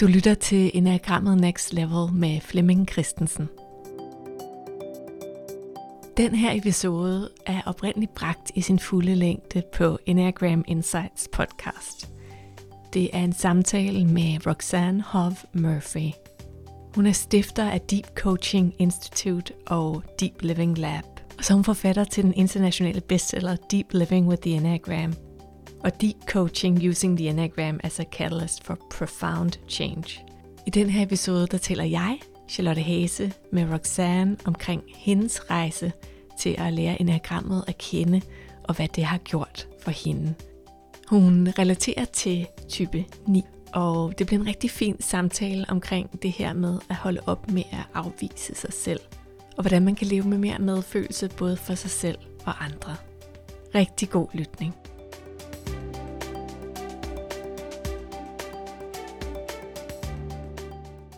Du lytter til Enagrammet Next Level med Flemming Christensen. Den her episode er oprindeligt bragt i sin fulde længde på Enneagram Insights podcast. Det er en samtale med Roxanne Hove Murphy. Hun er stifter af Deep Coaching Institute og Deep Living Lab. Og så er hun forfatter til den internationale bestseller Deep Living with the Enneagram – og Deep Coaching Using the Enneagram as a Catalyst for Profound Change. I den her episode, der taler jeg, Charlotte Hase, med Roxanne omkring hendes rejse til at lære enagrammet at kende, og hvad det har gjort for hende. Hun relaterer til type 9, og det bliver en rigtig fin samtale omkring det her med at holde op med at afvise sig selv, og hvordan man kan leve med mere medfølelse både for sig selv og andre. Rigtig god lytning.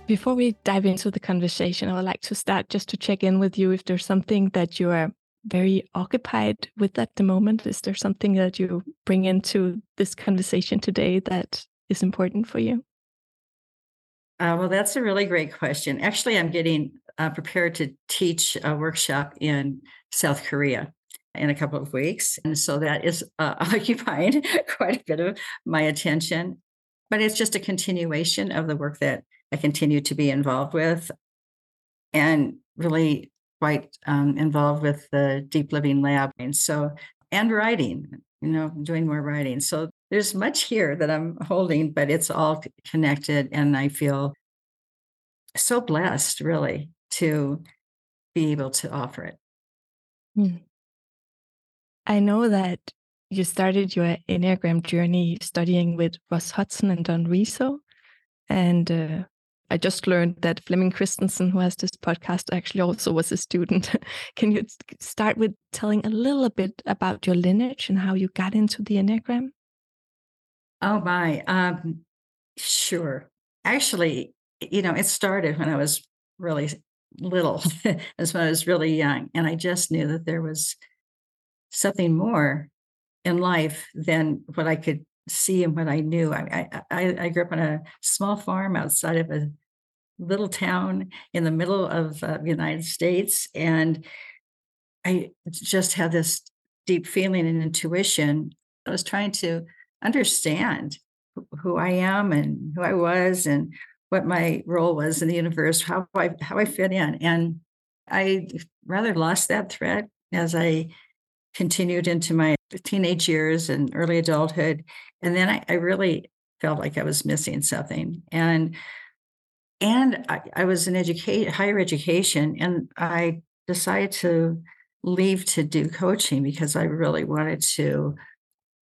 Before we dive into the conversation, I would like to start just to check in with you if there's something that you are very occupied with at the moment. Is there something that you bring into this conversation today that is important for you? Uh, well, that's a really great question. Actually, I'm getting uh, prepared to teach a workshop in South Korea in a couple of weeks. And so that is uh, occupying quite a bit of my attention. But it's just a continuation of the work that I continue to be involved with and really quite um, involved with the Deep Living Lab. And so, and writing, you know, doing more writing. So there's much here that I'm holding, but it's all connected. And I feel so blessed, really, to be able to offer it. Hmm. I know that you started your Enneagram journey studying with Russ Hudson and Don Riso. And uh, I just learned that Flemming Christensen, who has this podcast, actually also was a student. Can you start with telling a little bit about your lineage and how you got into the Enneagram? Oh, my. Um, sure. Actually, you know, it started when I was really little, as when I was really young. And I just knew that there was something more in life than what I could see and what I knew. I, I, I grew up on a small farm outside of a little town in the middle of uh, the United States, and I just had this deep feeling and intuition. I was trying to understand who I am and who I was and what my role was in the universe, how I how I fit in, and I rather lost that thread as I continued into my teenage years and early adulthood. And then I, I really felt like I was missing something. And and I, I was in education, higher education, and I decided to leave to do coaching because I really wanted to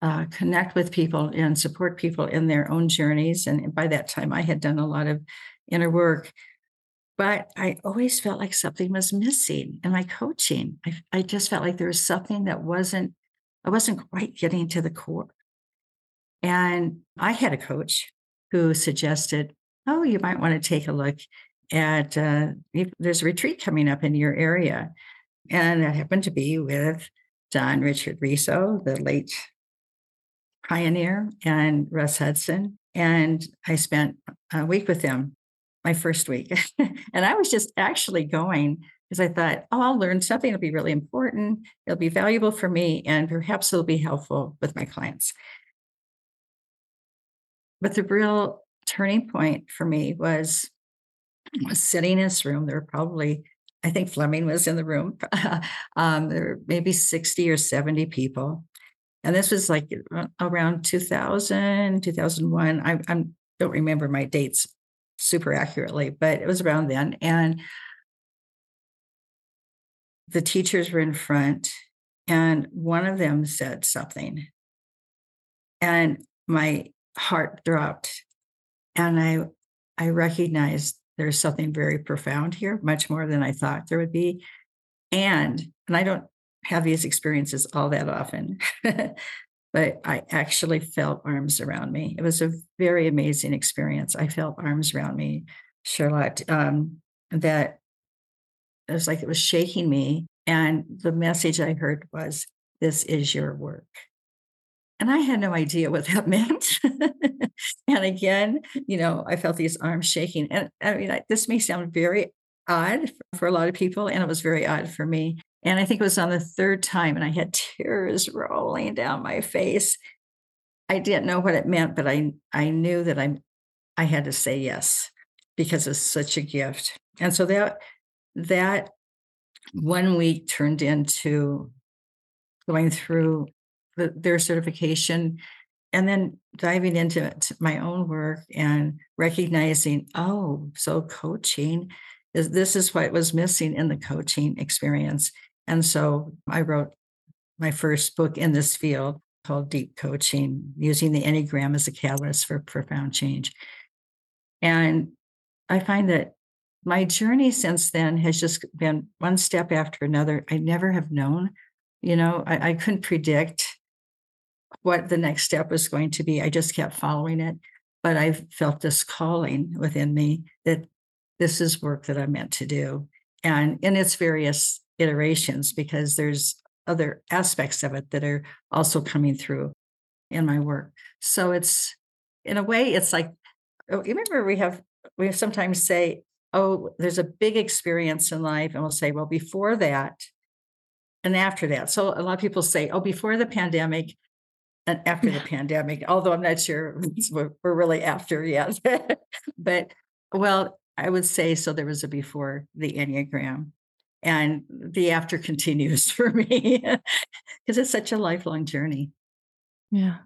uh, connect with people and support people in their own journeys. And by that time, I had done a lot of inner work, but I always felt like something was missing in my coaching. I, I just felt like there was something that wasn't, I wasn't quite getting to the core. And I had a coach who suggested, oh, you might want to take a look at, uh, there's a retreat coming up in your area. And that happened to be with Don Richard Riso, the late pioneer, and Russ Hudson. And I spent a week with them, my first week. and I was just actually going because I thought, oh, I'll learn something. It'll be really important. It'll be valuable for me, and perhaps it'll be helpful with my clients. But the real turning point for me was, was sitting in this room. There were probably, I think Flemming was in the room. um, there were maybe 60 or 70 people. And this was like around 2000, 2001. I, I don't remember my dates super accurately, but it was around then. And the teachers were in front, and one of them said something. And my heart dropped and I I recognized there's something very profound here, much more than I thought there would be. And and I don't have these experiences all that often. but I actually felt arms around me. It was a very amazing experience. I felt arms around me, Charlotte, um, that it was like it was shaking me. And the message I heard was, This is your work. And I had no idea what that meant. and again, you know, I felt these arms shaking. And I mean, I, this may sound very odd for a lot of people, and it was very odd for me. And I think it was on the third time, and I had tears rolling down my face. I didn't know what it meant, but I I knew that I I had to say yes because it's such a gift. And so that that one week turned into going through the, their certification and then diving into my own work and recognizing oh so coaching is this is what was missing in the coaching experience and so i wrote my first book in this field called deep coaching using the enneagram as a catalyst for profound change and i find that my journey since then has just been one step after another i never have known you know I, I couldn't predict what the next step was going to be. I just kept following it. But I felt this calling within me that this is work that I'm meant to do. And in its various iterations, because there's other aspects of it that are also coming through in my work. So it's in a way, it's like oh, you remember we have we sometimes say, oh, there's a big experience in life, and we'll say, well, before that and after that. So a lot of people say, oh, before the pandemic, and after the pandemic, although I'm not sure we're, we're really after yet. but well, I would say so. There was a before the Enneagram, and the after continues for me because it's such a lifelong journey. Yeah.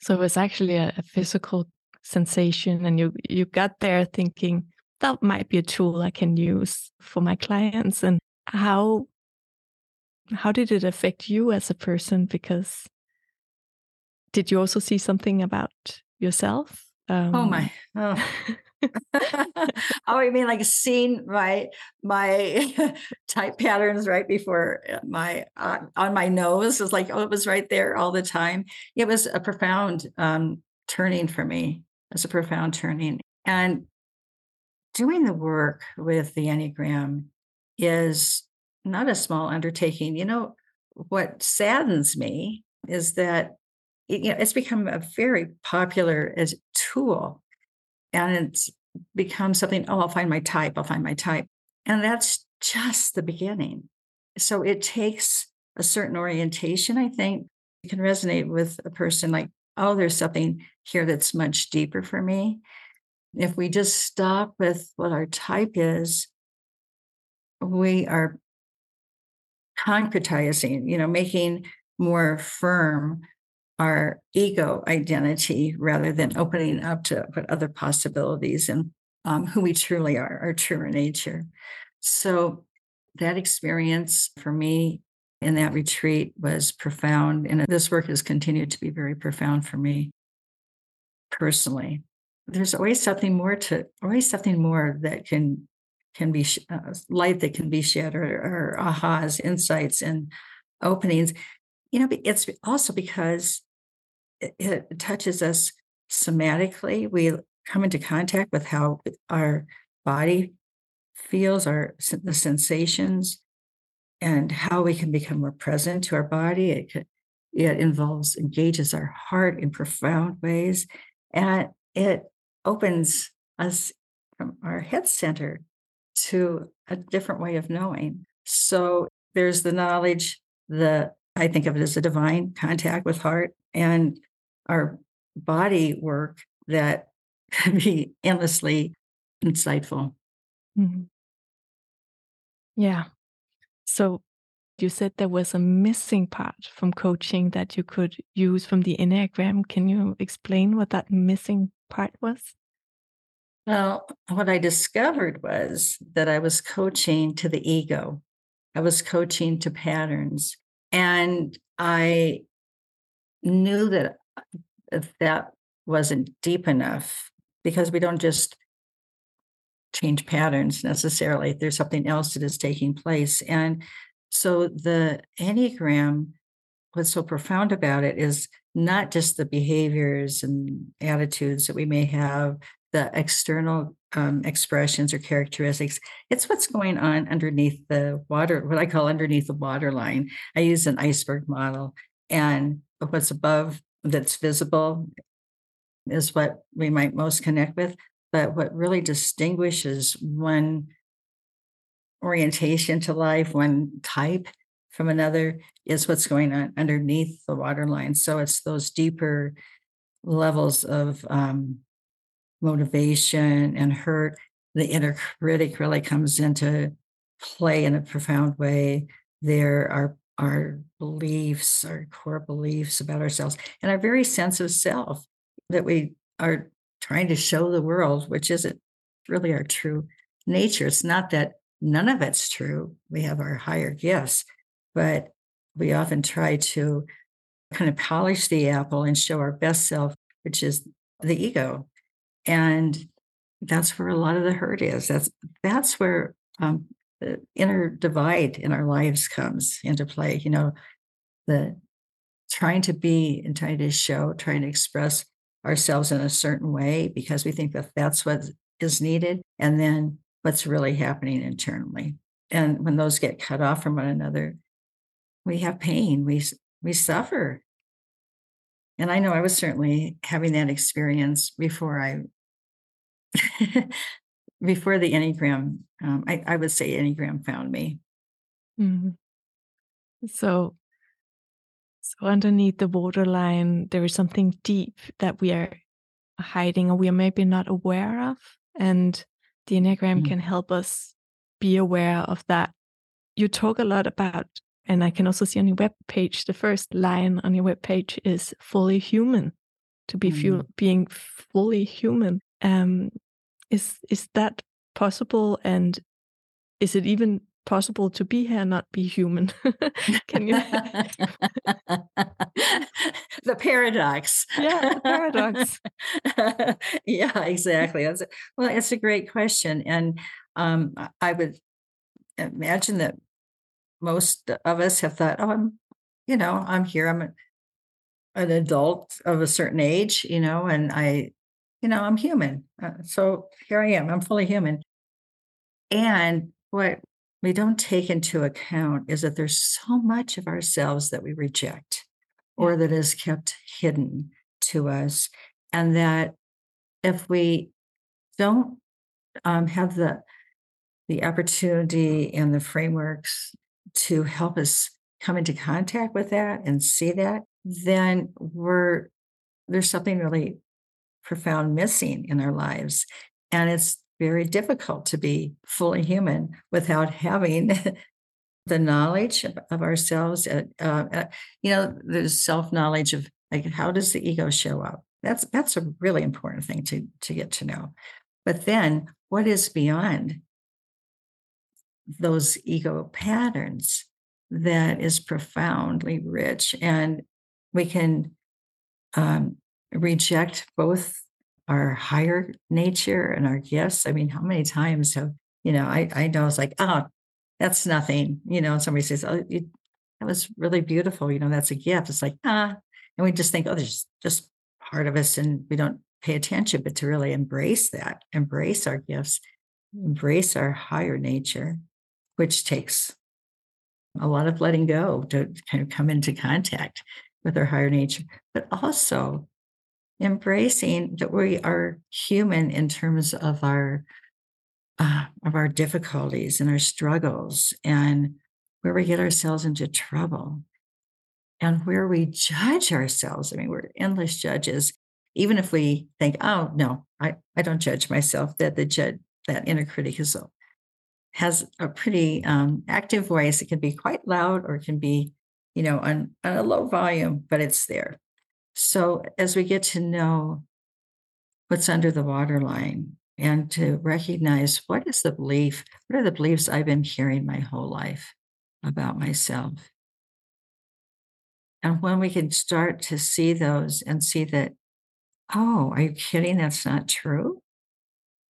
So it was actually a, a physical sensation, and you you got there thinking that might be a tool I can use for my clients. And how how did it affect you as a person? Because did you also see something about yourself? Um, oh my! Oh. oh, you mean like seeing my my type patterns right before uh, my uh, on my nose was like oh it was right there all the time. It was a profound um, turning for me. It's a profound turning, and doing the work with the enneagram is not a small undertaking. You know what saddens me is that you know, it's become a very popular as tool and it's become something, oh, I'll find my type, I'll find my type. And that's just the beginning. So it takes a certain orientation, I think, it can resonate with a person like, oh, there's something here that's much deeper for me. If we just stop with what our type is, we are concretizing, you know, making more firm our ego identity rather than opening up to other possibilities and um, who we truly are, our true nature. So that experience for me in that retreat was profound. And this work has continued to be very profound for me personally. There's always something more to, always something more that can can be uh, light that can be shed or, or ahas, insights, and openings. You know, it's also because it, touches us somatically. We come into contact with how our body feels, our the sensations, and how we can become more present to our body. It it involves engages our heart in profound ways, and it opens us from our head center to a different way of knowing. So there's the knowledge, the I think of it as a divine contact with heart, and our body work that can be endlessly insightful. Mm-hmm. Yeah. So you said there was a missing part from coaching that you could use from the Enneagram. Can you explain what that missing part was? Well, what I discovered was that I was coaching to the ego, I was coaching to patterns. And I knew that that wasn't deep enough because we don't just change patterns necessarily there's something else that is taking place. And so the enneagram what's so profound about it is not just the behaviors and attitudes that we may have the external um, expressions or characteristics it's what's going on underneath the water what i call underneath the waterline. I use an iceberg model and what's above that's visible is what we might most connect with. But what really distinguishes one orientation to life, one type from another, is what's going on underneath the waterline. So it's those deeper levels of um, motivation and hurt. The inner critic really comes into play in a profound way. There are our beliefs, our core beliefs about ourselves, and our very sense of self that we are trying to show the world, which isn't really our true nature. It's not that none of it's true. We have our higher gifts, but we often try to kind of polish the apple and show our best self, which is the ego. And that's where a lot of the hurt is. That's that's where um, the inner divide in our lives comes into play. You know, the trying to be and trying to show, trying to express ourselves in a certain way because we think that that's what is needed, and then what's really happening internally. And when those get cut off from one another, we have pain. We we suffer. And I know I was certainly having that experience before I before the Enneagram, um, I, I would say Enneagram found me. Mhm. So, so underneath the waterline, there is something deep that we are hiding or we are maybe not aware of. And the Enneagram Mm. can help us be aware of that. You talk a lot about, and I can also see on your web page, the first line on your web page is fully human, to be fu- Mm. being fully human. Um, is is that possible? And is it even possible to be here, not be human? Can you? the paradox. Yeah, the paradox. yeah, exactly. That's well, it's a great question, and um, I- I would imagine that most of us have thought, "Oh, I'm, you know, I'm here. I'm a, an adult of a certain age, you know, and I, you know, I'm human. Uh, so here I am. I'm fully human." And what we don't take into account is that there's so much of ourselves that we reject or that is kept hidden to us. And that if we don't um, have the the opportunity and the frameworks to help us come into contact with that and see that, then we're there's something really profound missing in our lives. And it's very difficult to be fully human without having the knowledge of, ourselves. Uh, uh, you know, the self knowledge of like how does the ego show up. That's that's a really important thing to to get to know. But then, what is beyond those ego patterns that is profoundly rich, and we can um, reject both our higher nature and our gifts. I mean, how many times have, you know, I, I know it's like, oh, that's nothing, you know, somebody says, oh, it, that was really beautiful. You know, that's a gift. It's like, ah, and we just think, oh, there's just part of us and we don't pay attention, but to really embrace that, embrace our gifts, embrace our higher nature, which takes a lot of letting go to kind of come into contact with our higher nature, but also embracing that we are human in terms of our uh, of our difficulties and our struggles and where we get ourselves into trouble and where we judge ourselves. I mean, we're endless judges. Even if we think, oh no, I, I don't judge myself, that the judge that inner critic is has a pretty um, active voice. It can be quite loud or it can be, you know, on, on a low volume, but it's there. So as we get to know what's under the waterline and to recognize what is the belief, what are the beliefs I've been hearing my whole life about myself? And when we can start to see those and see that, oh, are you kidding? That's not true.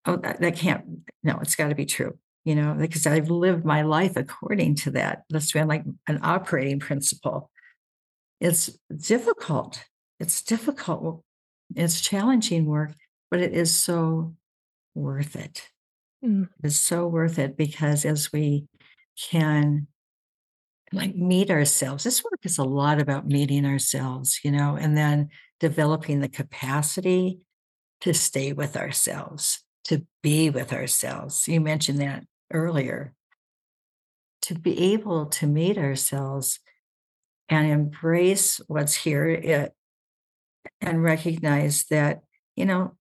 Oh, that, that can't, no, it's got to be true, you know, because I've lived my life according to that. That's been like an operating principle. It's difficult. It's difficult. It's challenging work, but it is so worth it. Mm. It's so worth it because as we can like meet ourselves. This work is a lot about meeting ourselves, you know, and then developing the capacity to stay with ourselves, to be with ourselves. You mentioned that earlier. To be able to meet ourselves and embrace what's here and recognize that, you know,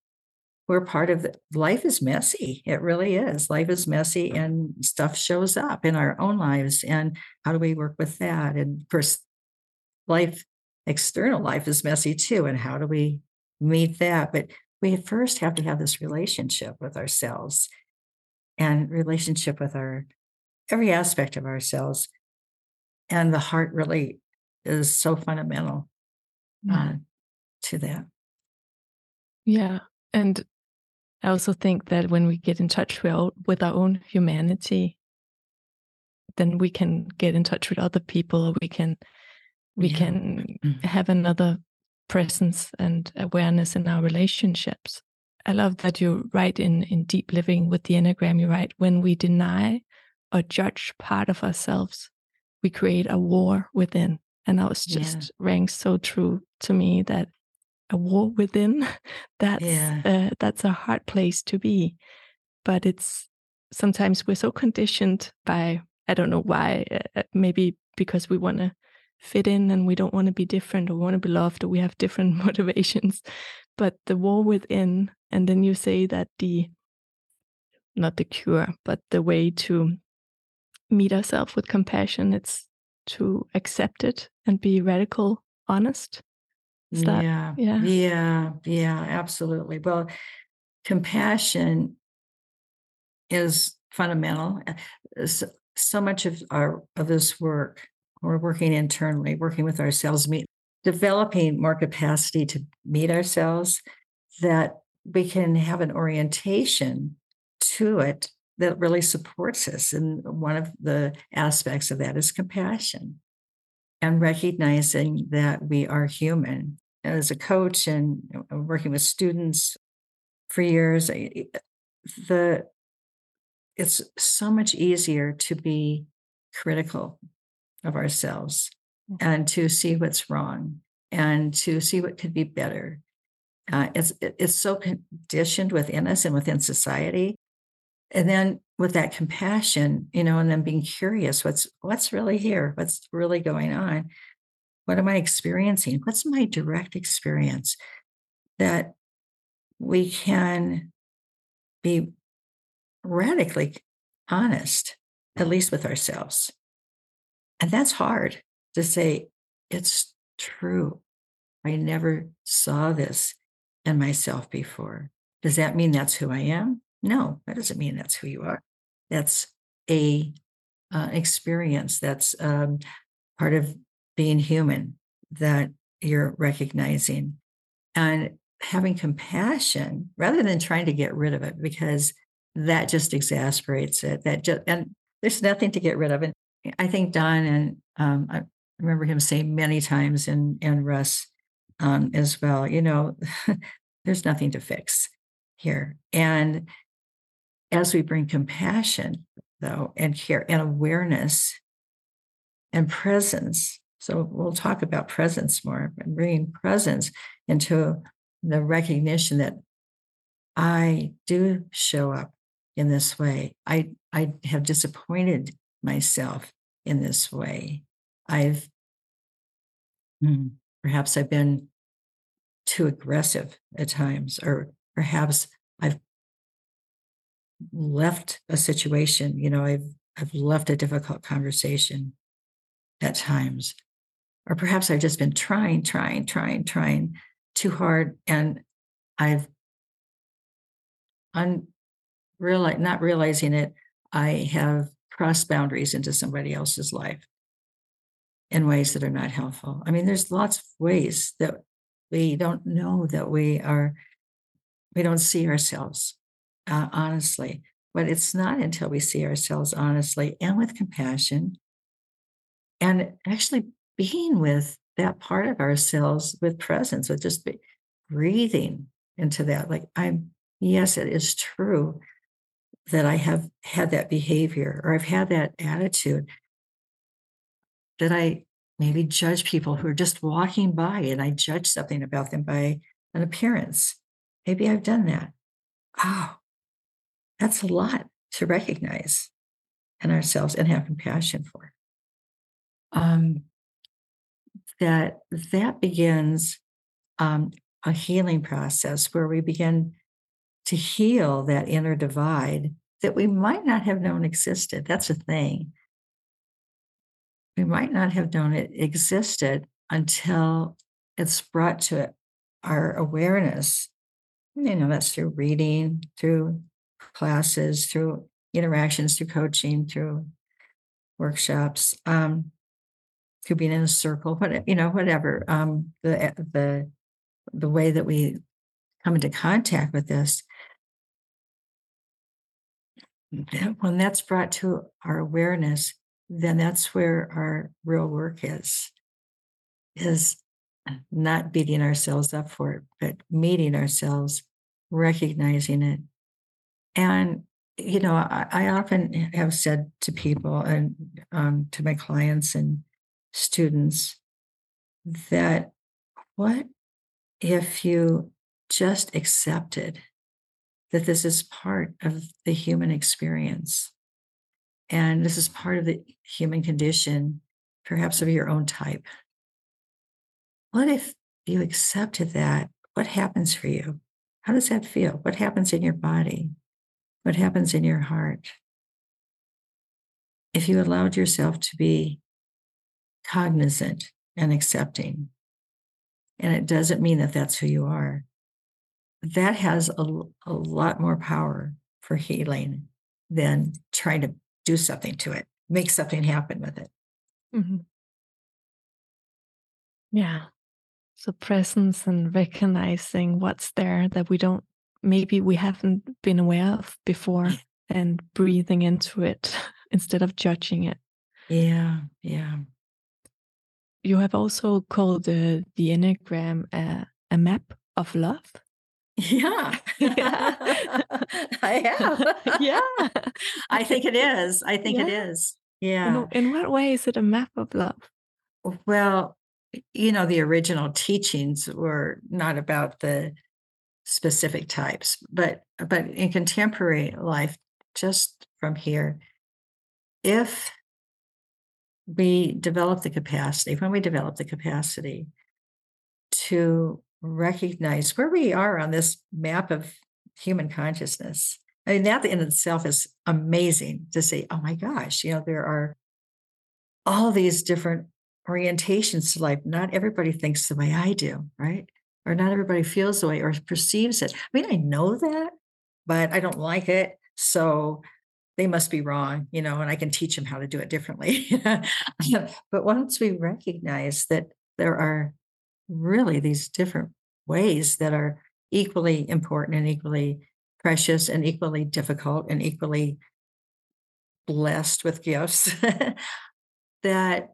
we're part of the life is messy. It really is. Life is messy and stuff shows up in our own lives. And how do we work with that? And of course, life, external life is messy too. And how do we meet that? But we first have to have this relationship with ourselves and relationship with our every aspect of ourselves. And the heart really is so fundamental uh, to that. Yeah. And I also think that when we get in touch with our, with our own humanity, then we can get in touch with other people or we can we yeah. can mm-hmm. have another presence and awareness in our relationships. I love that you write in in deep living with the Enneagram, you write, when we deny or judge part of ourselves, we create a war within. And that was just yeah. rang so true to me that a war within that's yeah. uh, that's a hard place to be but it's sometimes we're so conditioned by i don't know why uh, uh maybe because we want to fit in and we don't want to be different or want to be loved or we have different motivations but the war within and then you say that the not the cure but the way to meet ourselves with compassion it's to accept it and be radical honest is that yeah. Yeah. Yeah. Yeah. Absolutely. Well, compassion is fundamental. Uh, so, so much of our of this work, we're working internally, working with ourselves, meet, developing more capacity to meet ourselves, that we can have an orientation to it that really supports us. And one of the aspects of that is compassion and recognizing that we are human as a coach and working with students for years, the it's so much easier to be critical of ourselves mm-hmm. and to see what's wrong and to see what could be better. Uh, it's it's so conditioned within us and within society, and then with that compassion, you know, and then being curious, what's what's really here, what's really going on, what am I experiencing? What's my direct experience? That we can be radically honest, at least with ourselves. And that's hard to say, it's true. I never saw this in myself before. Does that mean that's who I am? No, that doesn't mean that's who you are. That's a uh, experience. That's um, part of being human that you're recognizing and having compassion rather than trying to get rid of it because that just exasperates it that just and there's nothing to get rid of and i think don and um, i remember him saying many times and and russ um, as well you know there's nothing to fix here. And as we bring compassion though and care and awareness and presence so we'll talk about presence more and bringing presence into the recognition that I do show up in this way. I I have disappointed myself in this way. I've hmm, perhaps I've been too aggressive at times, or perhaps I've left a situation, you know, I've I've left a difficult conversation at times or perhaps I've just been trying, trying, trying, trying too hard, and I've un not realizing it, I have crossed boundaries into somebody else's life in ways that are not helpful. I mean, there's lots of ways that we don't know that we are, we don't see ourselves uh, honestly. But it's not until we see ourselves honestly and with compassion and actually being with that part of ourselves with presence, with just breathing into that. Like, I'm, yes, it is true that I have had that behavior or I've had that attitude. that I maybe judge people who are just walking by and I judge something about them by an appearance. Maybe I've done that. Oh, that's a lot to recognize in ourselves and have compassion for. Um, that that begins um, a healing process where we begin to heal that inner divide that we might not have known existed. That's a thing. We might not have known it existed until it's brought to our awareness. You know, that's through reading, through classes, through interactions, through coaching, through workshops, um, through being in a circle, what you know, whatever. Um, the the the way that we come into contact with this when that's brought to our awareness, then that's where our real work is, is not beating ourselves up for it, but meeting ourselves, recognizing it. And, you know, I, I often have said to people and um, to my clients and students that what if you just accepted that this is part of the human experience. And this is part of the human condition, perhaps of your own type. What if you accepted that? What happens for you? How does that feel? What happens in your body? What happens in your heart? If you allowed yourself to be cognizant and accepting, and it doesn't mean that that's who you are, that has a, a lot more power for healing than trying to do something to it, make something happen with it. Mm-hmm. Yeah. So presence and recognizing what's there that we don't, maybe we haven't been aware of before and breathing into it instead of judging it. Yeah. Yeah. You have also called uh, the Enneagram a, a map of love. Yeah. yeah. I have. yeah. I think it is. I think yeah. it is. Yeah. In, in what way is it a map of love? Well, you know, the original teachings were not about the specific types, but but in contemporary life, just from here, if we develop the capacity, when we develop the capacity to recognize where we are on this map of human consciousness. I mean, that in itself is amazing to say, oh my gosh, you know, there are all these different orientations to life. Not everybody thinks the way I do, right? Or not everybody feels the way or perceives it. I mean, I know that, but I don't like it. So they must be wrong, you know, and I can teach them how to do it differently. but once we recognize that there are really these different ways that are equally important and equally precious and equally difficult and equally blessed with gifts that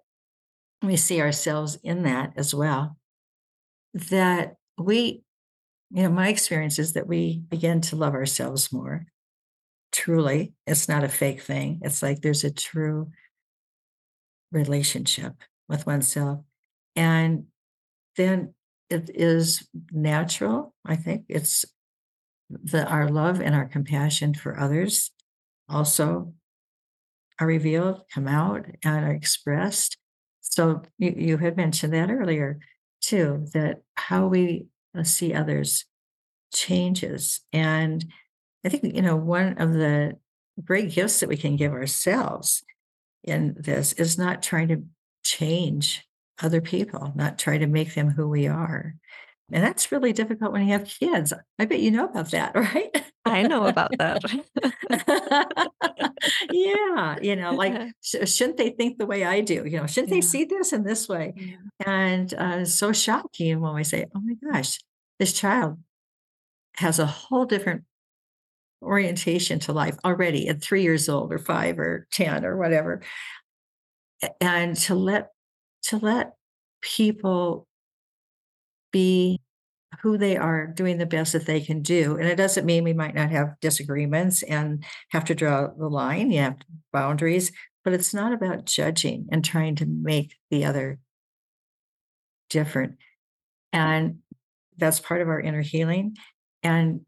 we see ourselves in that as well that we you know my experience is that we begin to love ourselves more truly it's not a fake thing it's like there's a true relationship with oneself and then it is natural. I think it's the our love and our compassion for others also are revealed, come out, and are expressed. So you, you had mentioned that earlier too, that how we uh, see others changes. And I think, you know, one of the great gifts that we can give ourselves in this is not trying to change other people, not try to make them who we are. And that's really difficult when you have kids. I bet you know about that, right? I know about that. yeah. You know, like, sh- shouldn't they think the way I do? You know, shouldn't yeah. they see this in this way? Yeah. And uh, so shocking when we say, oh my gosh, this child has a whole different orientation to life already at three years old or five or 10 or whatever. And to let to let people be who they are doing the best that they can do. And it doesn't mean we might not have disagreements and have to draw the line, you have boundaries, but it's not about judging and trying to make the other different. And that's part of our inner healing. And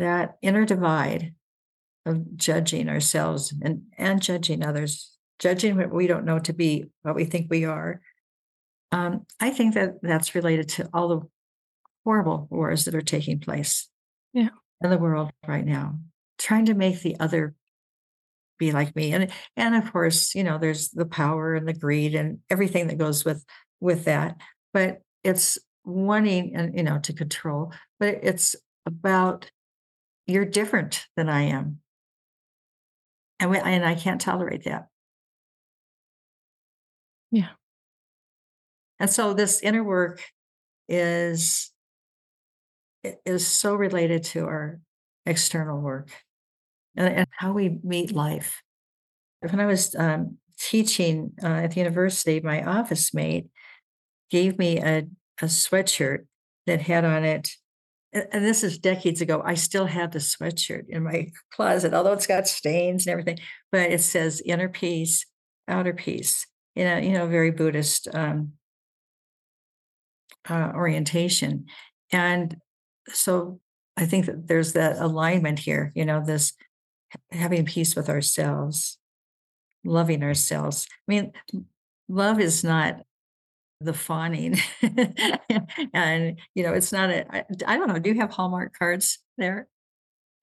that inner divide of judging ourselves and, and judging others, judging what we don't know to be what we think we are. Um, I think that that's related to all the horrible wars that are taking place yeah. in the world right now, trying to make the other be like me. And and of course, you know, there's the power and the greed and everything that goes with with that. But it's wanting and you know to control, but it's about you're different than I am. And we, and I can't tolerate that. Yeah. And so this inner work is is so related to our external work and, and how we meet life. When I was um, teaching uh, at the university, my office mate gave me a, a sweatshirt that had on it and this is decades ago. I still have the sweatshirt in my closet, although it's got stains and everything. But it says inner peace, outer peace. In a you know very Buddhist um, uh, orientation, and so I think that there's that alignment here. You know, this having peace with ourselves, loving ourselves. I mean, love is not the fawning and you know it's not a I, I don't know do you have hallmark cards there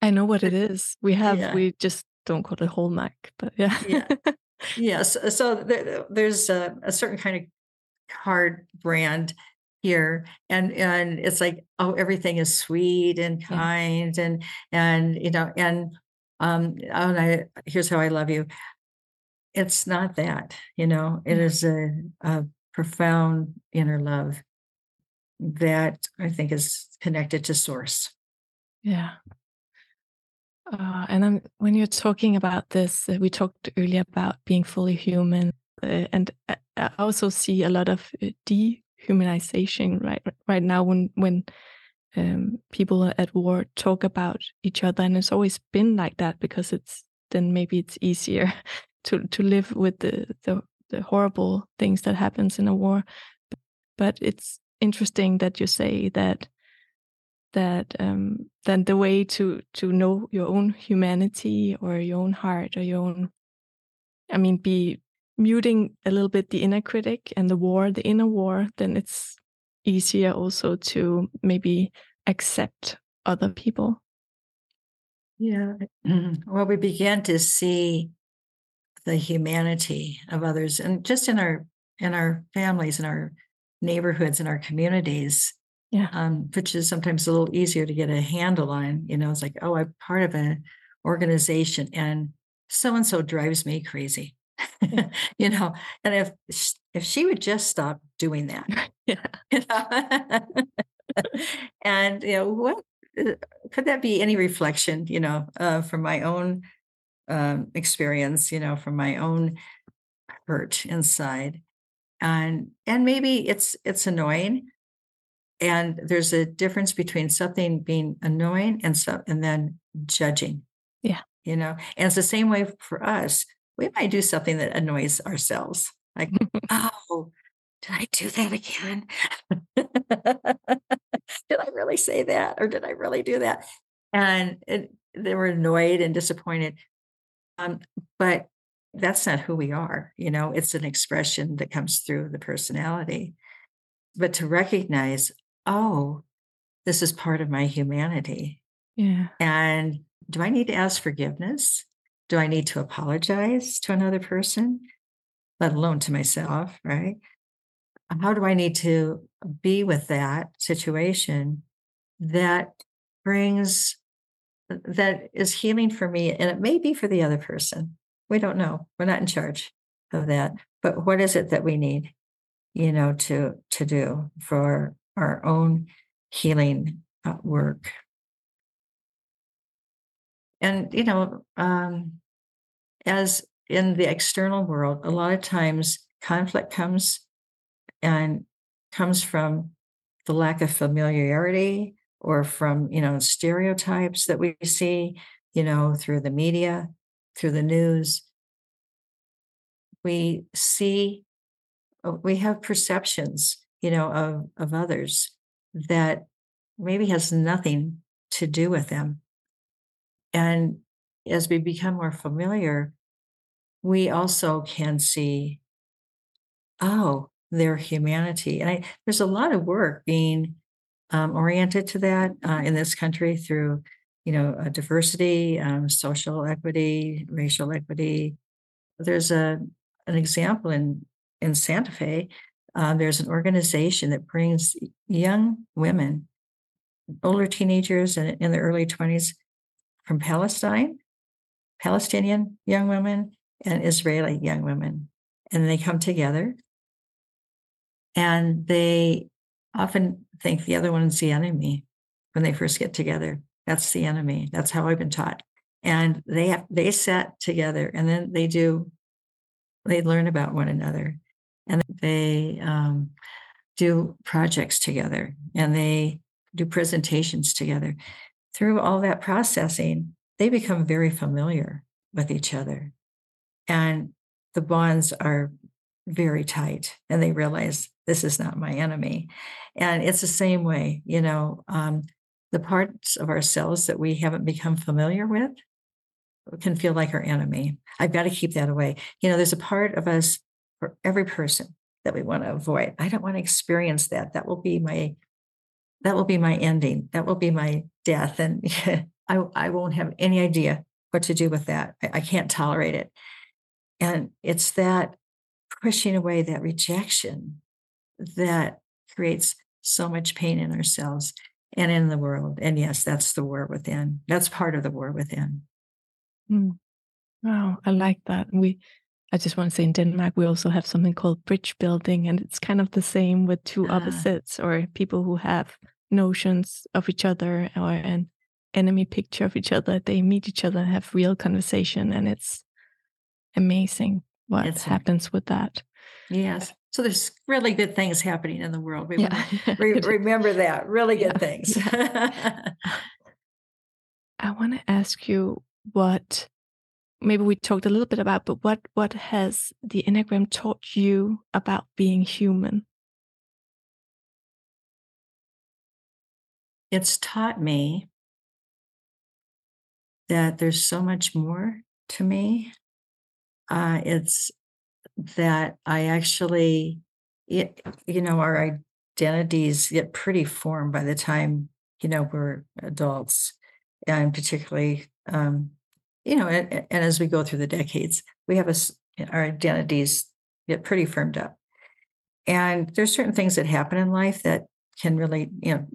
I know what it is. We have yeah. we just don't call it Hallmark, but yeah. yeah. Yes. So, so there, there's a, a, certain kind of card brand here and and it's like oh everything is sweet and kind yeah. and and you know and um oh, and I here's how I love you. It's not that, you know, it is a, a profound inner love that I think is connected to source. Yeah. Uh, and I'm, when you're talking about this, uh, we talked earlier about being fully human, uh, and I, I also see a lot of uh, dehumanization right right now when when um, people at war talk about each other, and it's always been like that because it's then maybe it's easier to to live with the the the horrible things that happens in a war but it's interesting that you say that that um then the way to to know your own humanity or your own heart or your own i mean be muting a little bit the inner critic and the war the inner war then it's easier also to maybe accept other people. Yeah well we began to see the humanity of others and just in our in our families in our neighborhoods in our communities yeah. um, which is sometimes a little easier to get a handle on you know it's like oh i'm part of an organization and so and so drives me crazy you know and if if she would just stop doing that yeah. and you know what uh, could that be any reflection you know uh, from my own um, experience, you know, from my own hurt inside. And and maybe it's it's annoying. And there's a difference between something being annoying and so and then judging. Yeah. You know, and it's the same way for us. We might do something that annoys ourselves. Like, oh, did I do that again? did I really say that? Or did I really do that? And it, they were annoyed and disappointed. Um, but that's not who we are. You know, it's an expression that comes through the personality. But to recognize, oh, this is part of my humanity. Yeah. And do I need to ask forgiveness? Do I need to apologize to another person, let alone to myself? Right. How do I need to be with that situation that brings that is healing for me and it may be for the other person. We don't know. We're not in charge of that. But what is it that we need you know to to do for our own healing uh, work? And you know um as in the external world a lot of times conflict comes and comes from the lack of familiarity or from you know stereotypes that we see you know through the media through the news, we see, uh, we have perceptions, you know, of, of others that maybe has nothing to do with them. And as we become more familiar, we also can see, oh, their humanity. And I, there's a lot of work being um, oriented to that uh, in this country through, you know, uh, diversity, um, social equity, racial equity. There's a an example in in Santa Fe. Uh, there's an organization that brings young women, older teenagers in, in their early 20s from Palestine, Palestinian young women, and Israeli young women. And they come together and they often think the other one's the enemy when they first get together. That's the enemy. That's how I've been taught. And they have, they sat together and then they do, they learn about one another and they um, do projects together and they do presentations together. Through all that processing, they become very familiar with each other. And the bonds are very tight and they realize this is not my enemy. And it's the same way, you know, um, the parts of ourselves that we haven't become familiar with can feel like our enemy. I've got to keep that away. You know, there's a part of us for every person that we want to avoid. I don't want to experience that. That will be my that will be my ending. That will be my death. And I, I won't have any idea what to do with that. I, I can't tolerate it. And it's that pushing away that rejection that creates so much pain in ourselves and in the world. And yes, that's the war within. That's part of the war within. Mm. Wow, I like that. We, I just want to say in Denmark, we also have something called bridge building, and it's kind of the same with two ah. opposites or people who have notions of each other or an enemy picture of each other. They meet each other and have real conversation, and it's amazing what it's happens with that. Yes. So there's really good things happening in the world. We yeah. re- remember that. Really good yeah. things. I want to ask you what maybe we talked a little bit about, but what what has the Enneagram taught you about being human? It's taught me that there's so much more to me. Uh, it's that I actually, it, you know, our identities get pretty formed by the time, you know, we're adults. And particularly, um, you know, and, and as we go through the decades, we have a, our identities get pretty firmed up. And there's certain things that happen in life that can really, you know,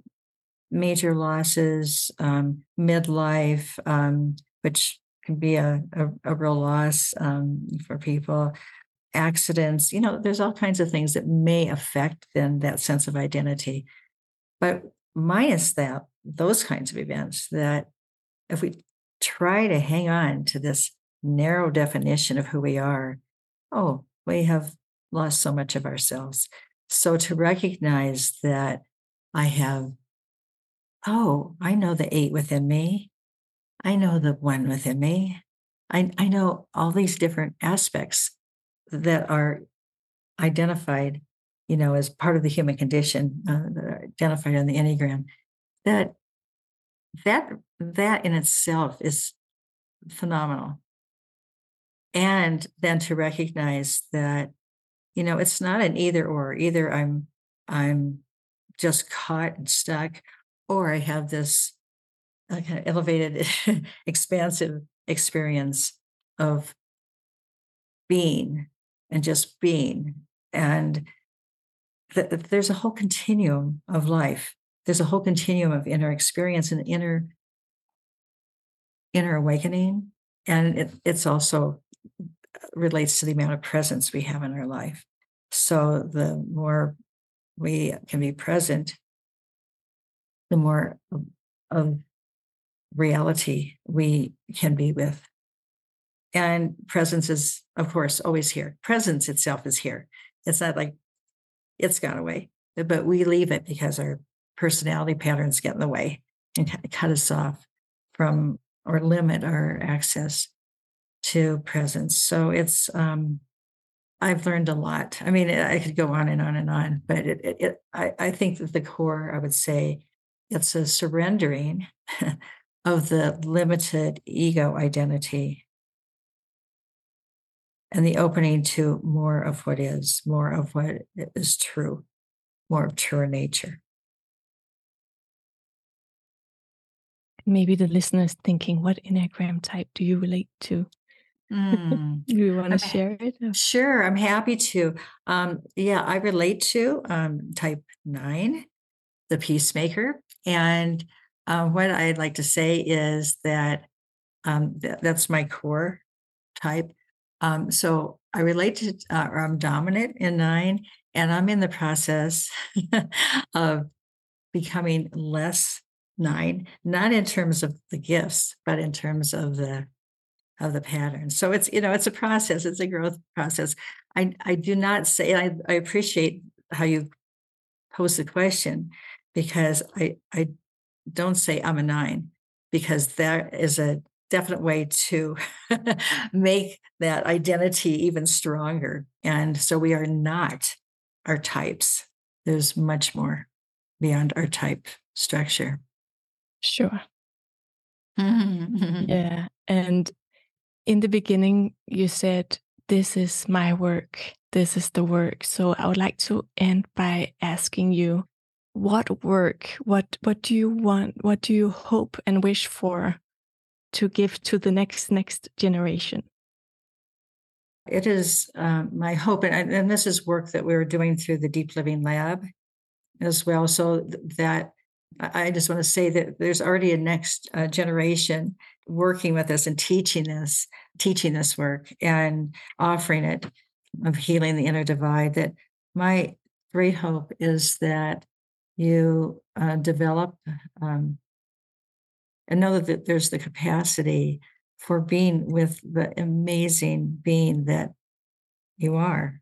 major losses, um, midlife, um, which can be a, a, a real loss um, for people accidents, you know, there's all kinds of things that may affect then that sense of identity. But minus that, those kinds of events, that if we try to hang on to this narrow definition of who we are, oh, we have lost so much of ourselves. So to recognize that I have, oh, I know the eight within me. I know the one within me. I, I know all these different aspects that are identified, you know, as part of the human condition, uh, that are identified on the Enneagram, that that that in itself is phenomenal. And then to recognize that, you know, it's not an either or. Either I'm I'm just caught and stuck, or I have this uh, kind of elevated, expansive experience of being and just being. And th- there's a whole continuum of life. There's a whole continuum of inner experience and inner inner awakening, and it, it's also relates to the amount of presence we have in our life. So the more we can be present, the more of reality we can be with. And presence is, of course, always here. Presence itself is here. It's not like it's gone away, but we leave it because our personality patterns get in the way and cut us off from or limit our access to presence. So it's um, I've learned a lot. I mean, I could go on and on and on, but it, it, it I, I think that the core, I would say, it's a surrendering of the limited ego identity and the opening to more of what is, more of what is true, more of true nature. Maybe the listeners thinking, what Enneagram type do you relate to? Mm. do you want to share it? Sure, I'm happy to. Um, yeah, I relate to um, type nine, the peacemaker. And uh, what I'd like to say is that um, th- that's my core type. Um, so I relate to, uh, or I'm dominant in nine, and I'm in the process of becoming less nine, not in terms of the gifts, but in terms of the of the pattern. So it's you know it's a process. It's a growth process. I I do not say I, I appreciate how you pose the question because I I don't say I'm a nine because that is a definite way to make that identity even stronger. And so we are not our types. There's much more beyond our type structure. Sure. Mhm. Yeah. And in the beginning, you said, This is my work. This is the work. So I would like to end by asking you, what work, what what do you want, what do you hope and wish for to give to the next next generation? It is um, my hope, and, and this is work that we are doing through the Deep Living Lab as well. So that I just want to say that there's already a next uh, generation working with us and teaching this, teaching this work and offering it of healing the inner divide. That my great hope is that you uh, develop um, and know that there's the capacity for being with the amazing being that you are,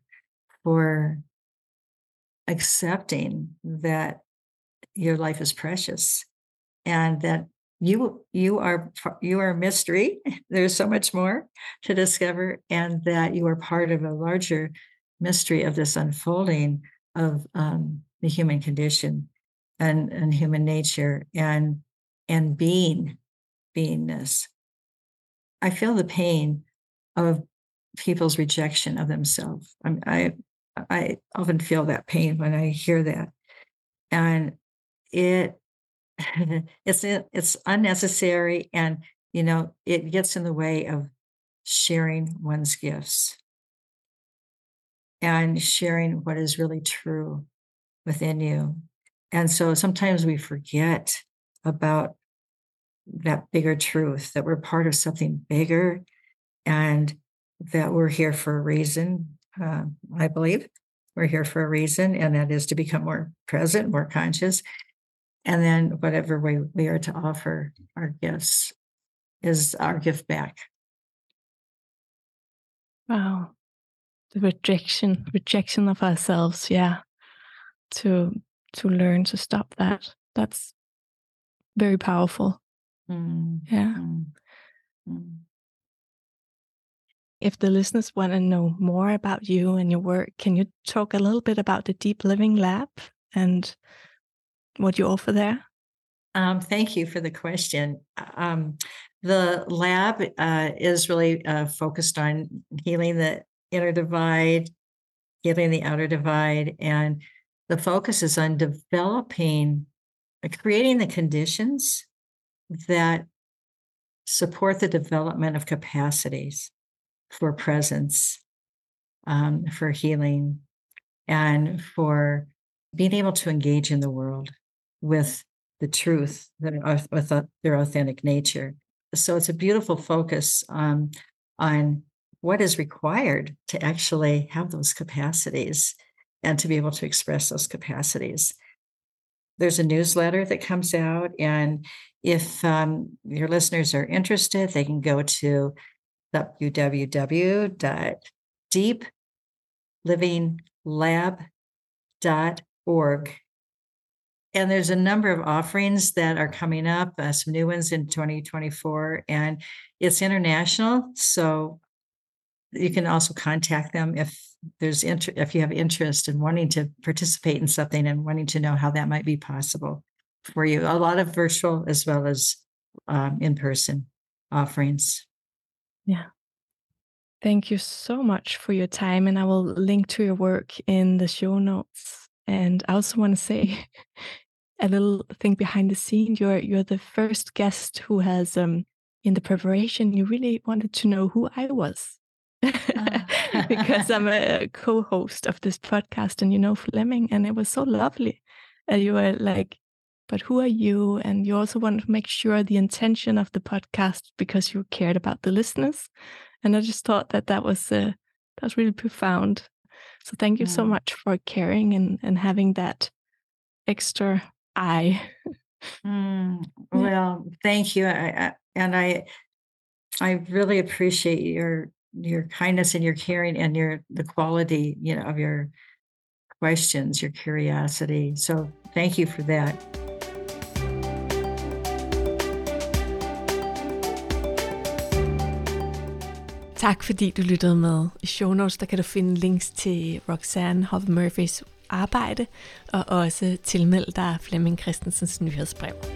for accepting that your life is precious and that you you are you are a mystery. There's so much more to discover and that you are part of a larger mystery of this unfolding of um, the human condition and and human nature and and being beingness. I feel the pain of people's rejection of themselves. I'm, i i often feel that pain when i hear that. And it it's it's unnecessary and you know it gets in the way of sharing one's gifts and sharing what is really true within you and so sometimes we forget about that bigger truth that we're part of something bigger and that we're here for a reason uh, i believe we're here for a reason and that is to become more present more conscious and then whatever way we are to offer our gifts is our gift back. Wow. The rejection, rejection of ourselves, yeah. To to learn to stop that. That's very powerful. Mm, Yeah. mm. If the listeners want to know more about you and your work, can you talk a little bit about the Deep Living Lab and what you offer there? Um, thank you for the question. Um, the lab uh, is really uh, focused on healing the inner divide, healing the outer divide, and the focus is on developing, creating the conditions that support the development of capacities for presence, um, for healing, and for being able to engage in the world with the truth with their authentic nature. So it's a beautiful focus um, on what is required to actually have those capacities and to be able to express those capacities. There's a newsletter that comes out, and if um, your listeners are interested, they can go to www.deeplivinglab.org. And there's a number of offerings that are coming up, uh, some new ones in 2024, and it's international. So you can also contact them if there's inter- if you have interest in wanting to participate in something and wanting to know how that might be possible for you. A lot of virtual as well as um, in person offerings. Yeah. Thank you so much for your time. And I will link to your work in the show notes. And I also want to say a little thing behind the scene. You're you're the first guest who has um in the preparation, you really wanted to know who I was. Ah. because I'm a co-host of this podcast and you know Flemming and it was so lovely. And you were like, but who are you? And you also wanted to make sure the intention of the podcast because you cared about the listeners. And I just thought that that was uh, that was really profound. So thank you yeah. so much for caring and and having that extra eye. Mm, well, thank you. I, I, and I I really appreciate your your kindness and your caring and your the quality, you know, of your questions, your curiosity. So thank you for that. Tak fordi du lyttede med. I show notes der kan du finde links til Roxanne Howe Murphys arbejde og også tilmelde dig Flemming Christensens nyhedsbrev.